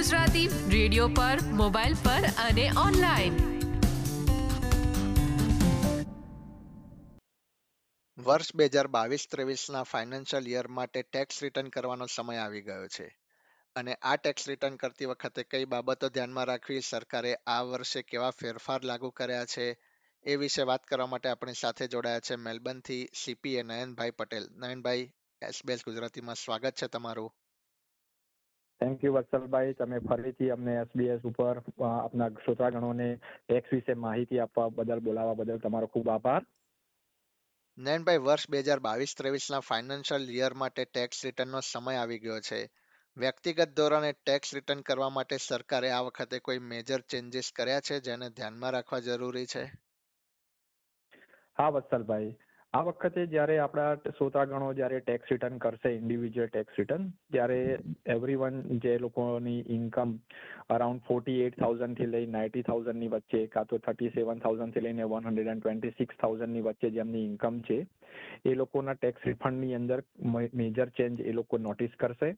Gujarati, radio પર, mobile પર અને ઓનલાઈન. વર્ષ બે હજાર બાવીસ ત્રેવીસના ફાઇનાન્શિયલ યર માટે ટેક્સ રિટર્ન કરવાનો સમય આવી ગયો છે. અને આ ટેક્સ રિટર્ન કરતી વખતે કઈ બાબતો ધ્યાનમાં રાખવી, સરકારે આ વર્ષે કેવા ફેરફાર લાગુ કર્યા છે, એ વિશે વાત કરવા માટે આપણી સાથે જોડાયા છે મેલબર્નથી સીપીએ નયનભાઈ પટેલ. નયનભાઈ એસબીએસ ગુજરાતીમાં સ્વાગત છે તમારું. Thank you Vatsalbhai. તમે ફરીથી અમને એસબીએસ ઉપર આપના શ્રોતાગણોને ટેક્સ વિશે માહિતી આપવા બદલ બોલાવવા બદલ તમારો ખૂબ આભાર. નયનભાઈ વર્ષ બે હજાર બાવીસ ત્રેવીસના ફાઇનાન્શિયલ યર માટે ટેક્સ રિટર્નનો સમય આવી ગયો છે. વ્યક્તિગત ધોરણે ટેક્સ રિટર્ન કરવા માટે સરકારે આ વખતે કોઈ મેજર ચેન્જીસ કર્યા છે જેને ધ્યાનમાં રાખવા જરૂરી છે? હા વત્સલભાઈ. આ વખતે જ્યારે આપણા શ્રોતાગણો જ્યારે ટેક્સ રિટર્ન કરશે ઇન્ડિવિજ્યુઅલ ટેક્સ રિટર્ન ત્યારે એવરીવન જે લોકોની ઇન્કમ અરાઉન્ડ ફોર્ટી એટ થાઉઝન્ડથી લઈ નાઇન્ટી થાઉઝન્ડની વચ્ચે, કાં તો થર્ટી સેવન થાઉઝન્ડથી લઈને one hundred and twenty six થાઉઝન્ડની વચ્ચે જેમની ઇન્કમ છે, એ લોકોના ટેક્સ રિફંડની અંદર મેજર ચેન્જ એ લોકો નોટિસ કરશે.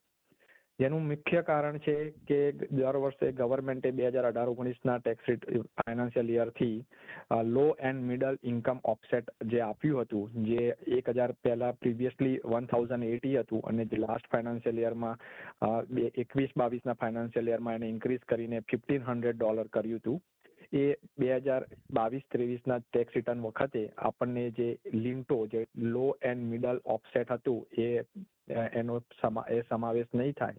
જેનું મુખ્ય કારણ છે કે દર વર્ષે ગવર્મેન્ટે બે હજાર અઢાર ઓગણીસના tax financial યરથી low and middle income offset જે આપ્યું હતું, જે એક હજાર પહેલા પ્રીવિયસલી વન થાઉઝન્ડ એટી હતું અને જે લાસ્ટ ફાઇનાન્શિયલ યરમાં એકવીસ બાવીસના ફાઇનાન્શિયલ યરમાં એને ઇન્ક્રીઝ કરીને ફિફ્ટીન હંડ્રેડ ડોલર કર્યું હતું. એ બે હજાર બાવીસ ત્રેવીસના ટેક્સ રિટર્ન વખતે આપણને જે લિન્ટો જે લો એન્ડ મિડલ ઓફસેટ હતું, એ, એનો એ સમાવેશ નહીં થાય.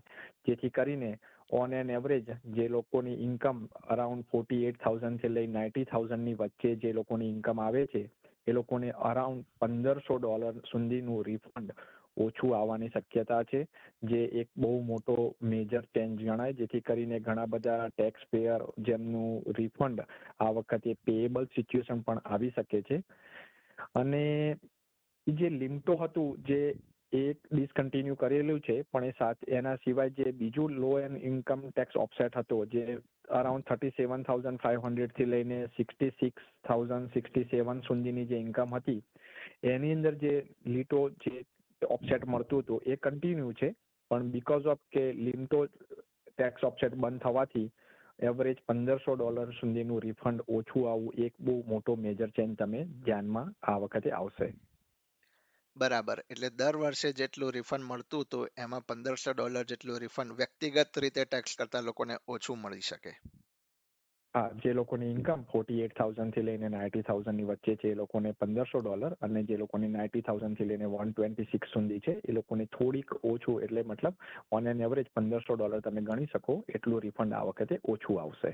જેથી કરીને ઓન એન એવરેજ જે લોકોની ઇન્કમ અરાઉન્ડ ફોર્ટી એટ થાઉઝન્ડથી લઈ નાઇન્ટી થાઉઝન્ડની વચ્ચે જે લોકોની ઇન્કમ આવે છે, એ લોકોને અરાઉન્ડ પંદરસો ડોલર સુધીનું રિફંડ ઓછું આવવાની શક્યતા છે, જે એક બહુ મોટો મેજર ચેન્જ ગણાય. જેથી કરીને ઘણા બધા ટેક્સ પેયર જેમનું રિફંડ આ વખતે પેએબલ સિચ્યુએશન પણ આવી શકે છે. અને જે લિમટો હતું, જે એક ડિસકન્ટિન્યુ કરેલું છે, પણ એ સાથે એના સિવાય જે બીજું low and income tax offset હતો, જે around thirty seven thousand five હન્ડ્રેડથી લઈને sixty six thousand sixty seven સુધીની જે ઇન્કમ હતી, એની અંદર જે લીટો જે ઓફસેટ મળતું હતું, એ કન્ટિન્યુ છે. પણ બીકોઝ ઓફ કે લિમટો ટેક્સ ઓફસેટ બંધ થવાથી એવરેજ પંદરસો ડોલર સુધીનું રિફંડ ઓછું આવવું, એક બહુ મોટો મેજર ચેન્જ તમે ધ્યાનમાં આ વખતે આવશે. બરાબર. એટલે દર વર્ષે જેટલું રિફંડ મળતું હતું એમાં પંદરસો ડોલર જેટલું રિફંડ વ્યક્તિગત રીતે ટેક્સ કરતા લોકોને ઓછું મળી શકે. હા, જે લોકોની ઇન્કમ ફોર્ટી એટ થાઉઝન્ડથી લઈને નાઇન્ટી થાઉઝન્ડની વચ્ચે છે, એ લોકોને પંદરસો ડોલર અને જે લોકોની નાઇન્ટી થાઉઝન્ડથી લઈને વન ટ્વેન્ટી સિક્સ સુધી છે, એ લોકોને થોડીક ઓછું એટલે મતલબ ઓન એન એવરેજ પંદરસો ડોલર તમે ગણી શકો, એટલું રિફંડ આ વખતે ઓછું આવશે.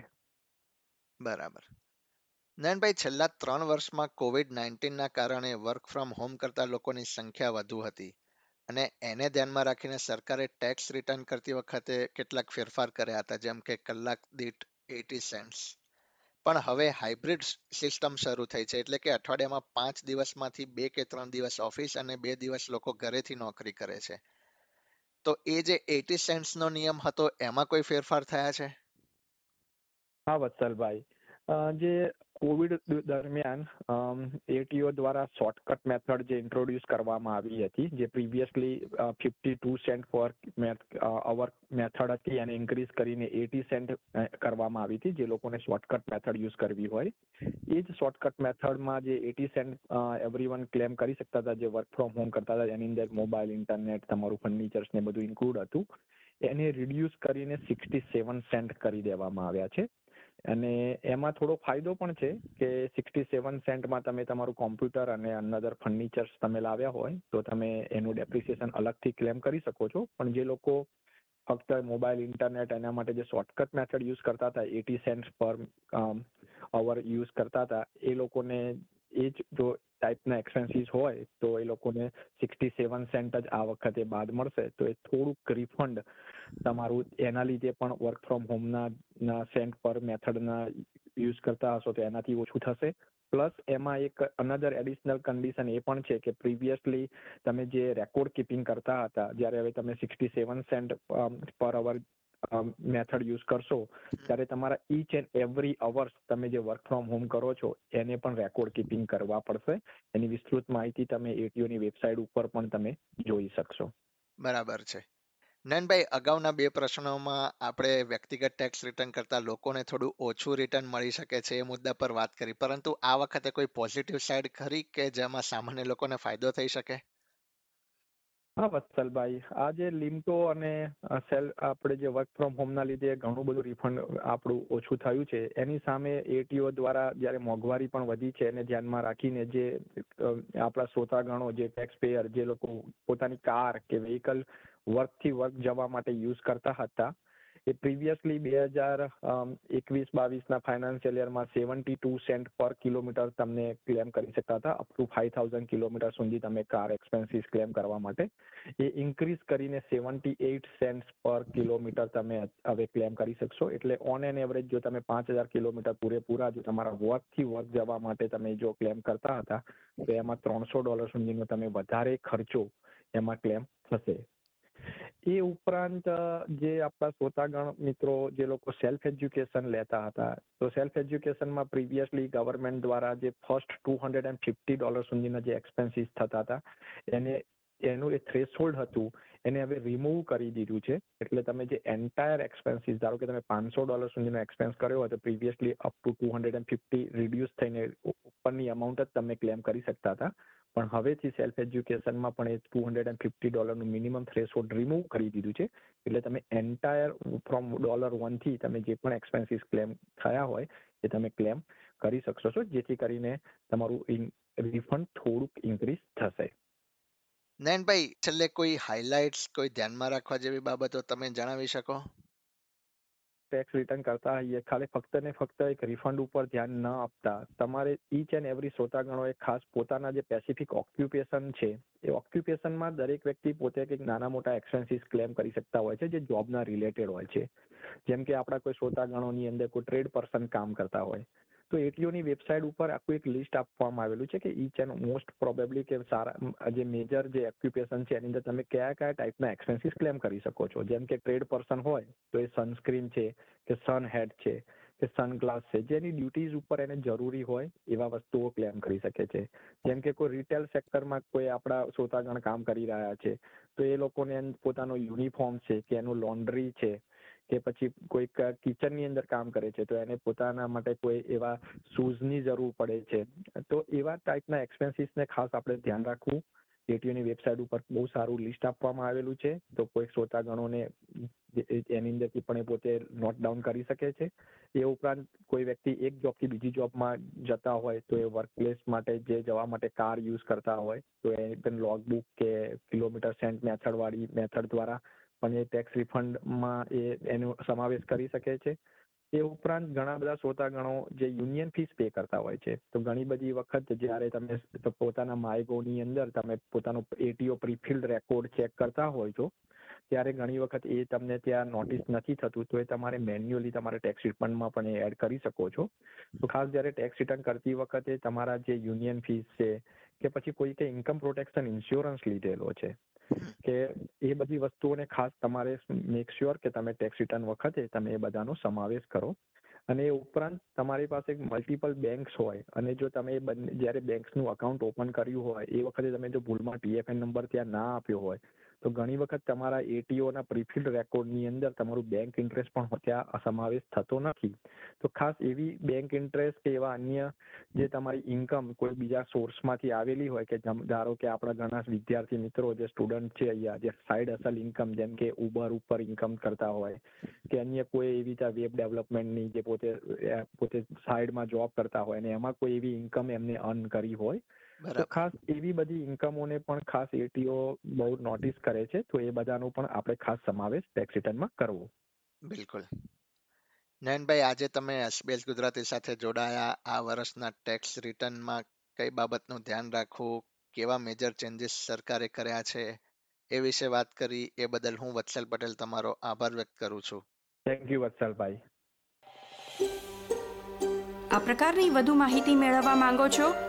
બરાબર. નયનભાઈ, છેલ્લા ત્રણ વર્ષમાં કોવિડ નાઇન્ટીનના કારણે વર્ક ફ્રોમ હોમ કરતા લોકોની સંખ્યા વધુ હતી અને એને ધ્યાનમાં રાખીને સરકારે ટેક્સ રિટર્ન કરતી વખતે કેટલાક ફેરફાર કર્યા હતા, જેમ કે કલાક દીઠ એટી સેન્ટ્સ. પણ હવે હાઇબ્રિડ સિસ્ટમ શરૂ થઈ છે એટલે કે અઠવાડિયામાં પાંચ દિવસમાંથી બે કે ત્રણ દિવસ ઓફિસ અને બે દિવસ લોકો ઘરેથી નોકરી કરે છે. તો એ જે એટી સેન્ટ્સનો નિયમ હતો, એમાં કોઈ ફેરફાર થયા છે? હા, વત્સલભાઈ. જે કોવિડ દરમિયાન એટીઓ દ્વારા શોર્ટકટ મેથડ જે ઇન્ટ્રોડ્યુસ કરવામાં આવી હતી, જે પ્રીવિયસલી ફિફ્ટી ટુ સેન્ટ પર અવર મેથડ હતી, એને ઇન્ક્રીઝ કરીને એટી સેન્ટ કરવામાં આવી હતી, જે લોકોને શોર્ટકટ મેથડ યુઝ કરવી હોય. એ જ શોર્ટકટ મેથડમાં જે eighty cent every one claim કરી શકતા હતા, જે વર્ક ફ્રોમ હોમ કરતા હતા, એની અંદર મોબાઈલ ઇન્ટરનેટ તમારું ફર્નિચર્સ ને બધું ઇન્ક્લુડ હતું. એને રિડ્યુસ કરીને સિક્સટી સેવન સેન્ટ કરી દેવામાં આવ્યા છે. અને એમાં થોડો ફાયદો પણ છે કે સિક્સટી સેવન સેન્ટમાં તમે તમારું કોમ્પ્યુટર અને અનધર ફર્નિચર્સ તમે લાવ્યા હોય, તો તમે એનું ડેપ્રિસિએશન અલગથી ક્લેમ કરી શકો છો. પણ જે લોકો ફક્ત મોબાઈલ ઇન્ટરનેટ એના માટે જે શોર્ટકટ મેથડ યુઝ કરતા હતા એટી સેન્ટ્સ પર અવર યુઝ કરતા હતા, એ લોકોને એ જ જો ટાઈપના એક્સપેન્સીસ હોય તો એ લોકોને સિક્સટી સેવન સેન્ટ જ આ વખતે બાદ મળશે. તો એ થોડુંક રિફંડ તમારું એના લીધે પણ વર્ક ફ્રોમ હોમના ના સેન્ટ પર મેથડના યુઝ કરતા હશો તો એનાથી ઓછું થશે. પ્લસ એમાં એક અનધર એડિશનલ કન્ડિશન એ પણ છે કે પ્રીવિયસલી તમે જે રેકોર્ડ કીપિંગ કરતા હતા, જ્યારે હવે તમે સિક્સટી સેવન સેન્ટ પર અવર મેથડ યુઝ કરશો ત્યારે તમારા ઈચ એન્ડ એવરી અવર્સ તમે જે વર્ક ફ્રોમ હોમ કરો છો એને પણ રેકોર્ડ કીપિંગ કરવા પડશે. એની વિસ્તૃત માહિતી તમે એટીઓની વેબસાઇટ ઉપર પણ તમે જોઈ શકશો. બરાબર છે. નયનભાઈ અગાઉના બે પ્રશ્નોમાં આપણે વ્યક્તિગત ટેક્સ રિટર્ન કરતા લોકોને થોડું ઓછું રિટર્ન મળી શકે છે એ મુદ્દા પર વાત કરી. પરંતુ આ વખતે કોઈ પોઝિટિવ સાઈડ ખરી કે જેમાં સામાન્ય લોકોને ફાયદો થઈ શકે? હા વત્સલભાઈ આ જે લિમટો અને સેલ આપણે જે વર્ક ફ્રોમ હોમના લીધે ઘણું બધું રિફંડ આપણું ઓછું થયું છે. એની સામે એટીઓ દ્વારા જ્યારે મોંઘવારી પણ વધી છે એને ધ્યાનમાં રાખીને જે આપણા શ્રોતાગણો, જે ટેક્સ પેયર જે લોકો પોતાની કાર કે વ્હીકલ વર્કથી વર્ક જવા માટે યુઝ કરતા હતા એ પ્રીવિયસલી બે હજાર એકવીસ, બાવીસના ફાઇનાન્શિયલ યરમાં સેવન્ટી ટુ સેન્ટ પર કિલોમીટર તમને ક્લેમ કરી શકતા હતા. Up to five thousand kilometre સુધી તમે કાર એક્સપેન્સીસ ક્લેમ કરવા માટે. એ ઇન્ક્રીઝ કરીને સેવન્ટી એઇટ સેન્ટ્સ પર કિલોમીટર તમે હવે ક્લેમ કરી શકશો. એટલે ઓન એન એવરેજ જો તમે પાંચ હજાર કિલોમીટર પૂરેપૂરા જો તમારા વર્કથી વર્ક જવા માટે તમે જો ક્લેમ કરતા હતા, તો એમાં ત્રણસો ડોલર સુધીનો તમે વધારે ખર્ચો એમાં ક્લેમ થશે. એ ઉપરાંત, જે આપણા શ્રોતાગણ મિત્રો, જે લોકો સેલ્ફ એજ્યુકેશન લેતા હતા, તો સેલ્ફ એજ્યુકેશનમાં પ્રીવિયસલી ગવર્મેન્ટ દ્વારા જે first two hundred and fifty dollar સુધીના જે એક્સપેન્સીસ થતા હતા, એને એનું એ થ્રેશોલ્ડ હતું, એને હવે રિમૂવ કરી દીધું છે. એટલે તમે જે એન્ટાયર એક્સપેન્સીસ ધારો કે તમે પાંચસો ડોલર સુધીનો એક્સપેન્સ કર્યો હોય તો previously up to two hundred and fifty reduce થઈને ઉપરની અમાઉન્ટ જ તમે ક્લેમ કરી શકતા હતા. પણ હવેથી સેલ્ફ એજ્યુકેશનમાં પણ એ ટુ હંડ્રેડ એન્ડ ફિફ્ટી ડોલરનું મિનિમમ થ્રેશોલ્ડ રિમૂવ કરી દીધું છે. એટલે તમે એન્ટાયર ફ્રોમ ડોલર વનથી તમે જે પણ એક્સપેન્સીસ ક્લેમ થયા હોય, એ તમે ક્લેમ કરી શકશો છો, જેથી કરીને તમારું રિફંડ થોડુંક ઇન્ક્રીઝ થશે. નયનભાઈ છેલ્લે કોઈ હાઇલાઇટ્સ કોઈ ધ્યાનમાં રાખવા જેવી બાબતો તમે જણાવી શકો? ટેક્સ રિટર્ન કરતા હોઈએ ખાલી ફક્ત ને ફક્ત એક રિફંડ ઉપર ધ્યાન ન આપતા. તમારે ઈચ એન્ડ એવરી શ્રોતાગણોએ ખાસ પોતાના જે સ્પેસિફિક ઓક્યુપેશન છે, એ ઓક્યુપેશનમાં દરેક વ્યક્તિ પોતે કંઈક નાના મોટા એક્સપેન્સીસ ક્લેમ કરી શકતા હોય છે, જે જોબના રિલેટેડ હોય છે. જેમ કે આપણા કોઈ શ્રોતાગણોની અંદર કોઈ ટ્રેડ પર્સન કામ કરતા હોય. તો એટીઓની વેબસાઇટ ઉપર આખું એક લિસ્ટ આપવામાં આવેલું છે કે ઈચ એન્ડ મોસ્ટ પ્રોબેબલી કે સારા જે મેજર જે એક્યુપેશન છે એની અંદર તમે કયા કયા ટાઈપના એક્સપેન્સીસ ક્લેમ કરી શકો છો. જેમ કે ટ્રેડ પર્સન હોય તો એ સનસ્ક્રીન છે કે સન હેડ છે કે સનગ્લાસ છે. જેની ડ્યુટીઝ ઉપર એને જરૂરી હોય એવા વસ્તુઓ ક્લેમ કરી શકે છે. જેમ કે કોઈ રિટેલ સેક્ટરમાં કોઈ આપણા શ્રોતાગણ કામ કરી રહ્યા છે તો એ લોકોને પોતાનો યુનિફોર્મ છે કે એનું લોન્ડ્રી છે કે પછી કોઈક કિચનની અંદર કામ કરે છે, તો એને પોતાના માટે કોઈ એવા શૂઝની જરૂર પડે છે. તો એવા ટાઈપના એક્સપેન્સીસને ખાસ આપણે ધ્યાન રાખવું. એટીઓની વેબસાઇટ ઉપર બહુ સારું લિસ્ટ આપવામાં આવેલું છે. તો કોઈ શ્રોતાગણોને એની અંદરથી પણ એ પોતે નોટ ડાઉન કરી શકે છે. એ ઉપરાંત કોઈ વ્યક્તિ એક જોબથી બીજી જોબમાં જતા હોય, તો એ વર્ક પ્લેસ માટે જે જવા માટે કાર યુઝ કરતા હોય, તો એ પણ લોગબુક કે કિલોમીટર સેન્ટ મેથડ વાળી મેથડ દ્વારા પણ એ ટેક્સ રિફંડમાં એ, એનો સમાવેશ કરી શકે છે. એ ઉપરાંત ઘણા બધા શ્રોતાગણો જે યુનિયન ફીસ પે કરતા હોય છે. તો ઘણી બધી વખત જ્યારે તમે પોતાના માયગોની અંદર તમે પોતાનો એટીઓ પ્રીફિલ્ડ રેકોર્ડ ચેક કરતા હોય છો ત્યારે ઘણી વખત એ તમને ત્યાં નોટિસ નથી થતું, તો એ તમારે મેન્યુઅલી તમારે ટેક્સ રિટર્નમાં પણ એડ કરી શકો છો. તો ખાસ જ્યારે ટેક્સ રિટર્ન કરતી વખતે તમારા જે યુનિયન ફીસ છે કે પછી કોઈ કે ઇન્કમ પ્રોટેક્શન ઇન્સ્યોરન્સ લીધેલો છે, કે એ બધી વસ્તુઓને ખાસ તમારે મેક શ્યોર કે તમે ટેક્સ રિટર્ન વખતે તમે એ બધાનો સમાવેશ કરો. અને એ ઉપરાંત તમારી પાસે મલ્ટિપલ બેંક્સ હોય અને જો તમે બંને, જ્યારે બેંક્સનું અકાઉન્ટ ઓપન કર્યું હોય, એ વખતે તમે જો ભૂલમાં પીએફએન નંબર ત્યાં ના આપ્યો હોય તો ઘણી વખત તમારા એટીઓના પ્રીફિલ્ડ રેકોર્ડની અંદર તમારું બેંક ઇન્ટરેસ્ટ પણ ત્યાં સમાવેશ થતો નથી. તો ખાસ એવી બેંક ઇન્ટરેસ્ટ કે એવા અન્ય જે તમારી ઇન્કમ કોઈ બીજા સોર્સમાંથી આવેલી હોય કે ધારો કે આપણા ઘણા વિદ્યાર્થી મિત્રો જે સ્ટુડન્ટ છે અહીંયા, જે સાઈડ અસલ ઇન્કમ જેમ કે ઉબર ઉપર ઇન્કમ કરતા હોય કે અન્ય કોઈ એવી વેબ ડેવલપમેન્ટની જે પોતે પોતે સાઈડમાં જોબ કરતા હોય અને એમાં કોઈ એવી ઇન્કમ એમને અર્ન કરી હોય તો ખાસ એવી બધી ઇન્કમોને પણ ખાસ એટીઓ બહુ નોટિસ કરે છે તો એ બધાનો પણ આપણે ખાસ સમાવેશ ટેક્સ રિટર્નમાં કરવો. બિલકુલ. નયનભાઈ આજે તમે એસબીએસ ગુજરાતી સાથે જોડાયા. આ વર્ષના ટેક્સ રિટર્નમાં કઈ બાબતનું ધ્યાન રાખવું? કેવા મેજર ચેન્જીસ સરકારે કર્યા છે? એ વિશે વાત કરી. એ બદલ હું વત્સલ પટેલ તમારો આભાર વ્યક્ત કરું છું. Thank you Vatsalbhai. આ પ્રકારની વધુ માહિતી મેળવવા માંગો છો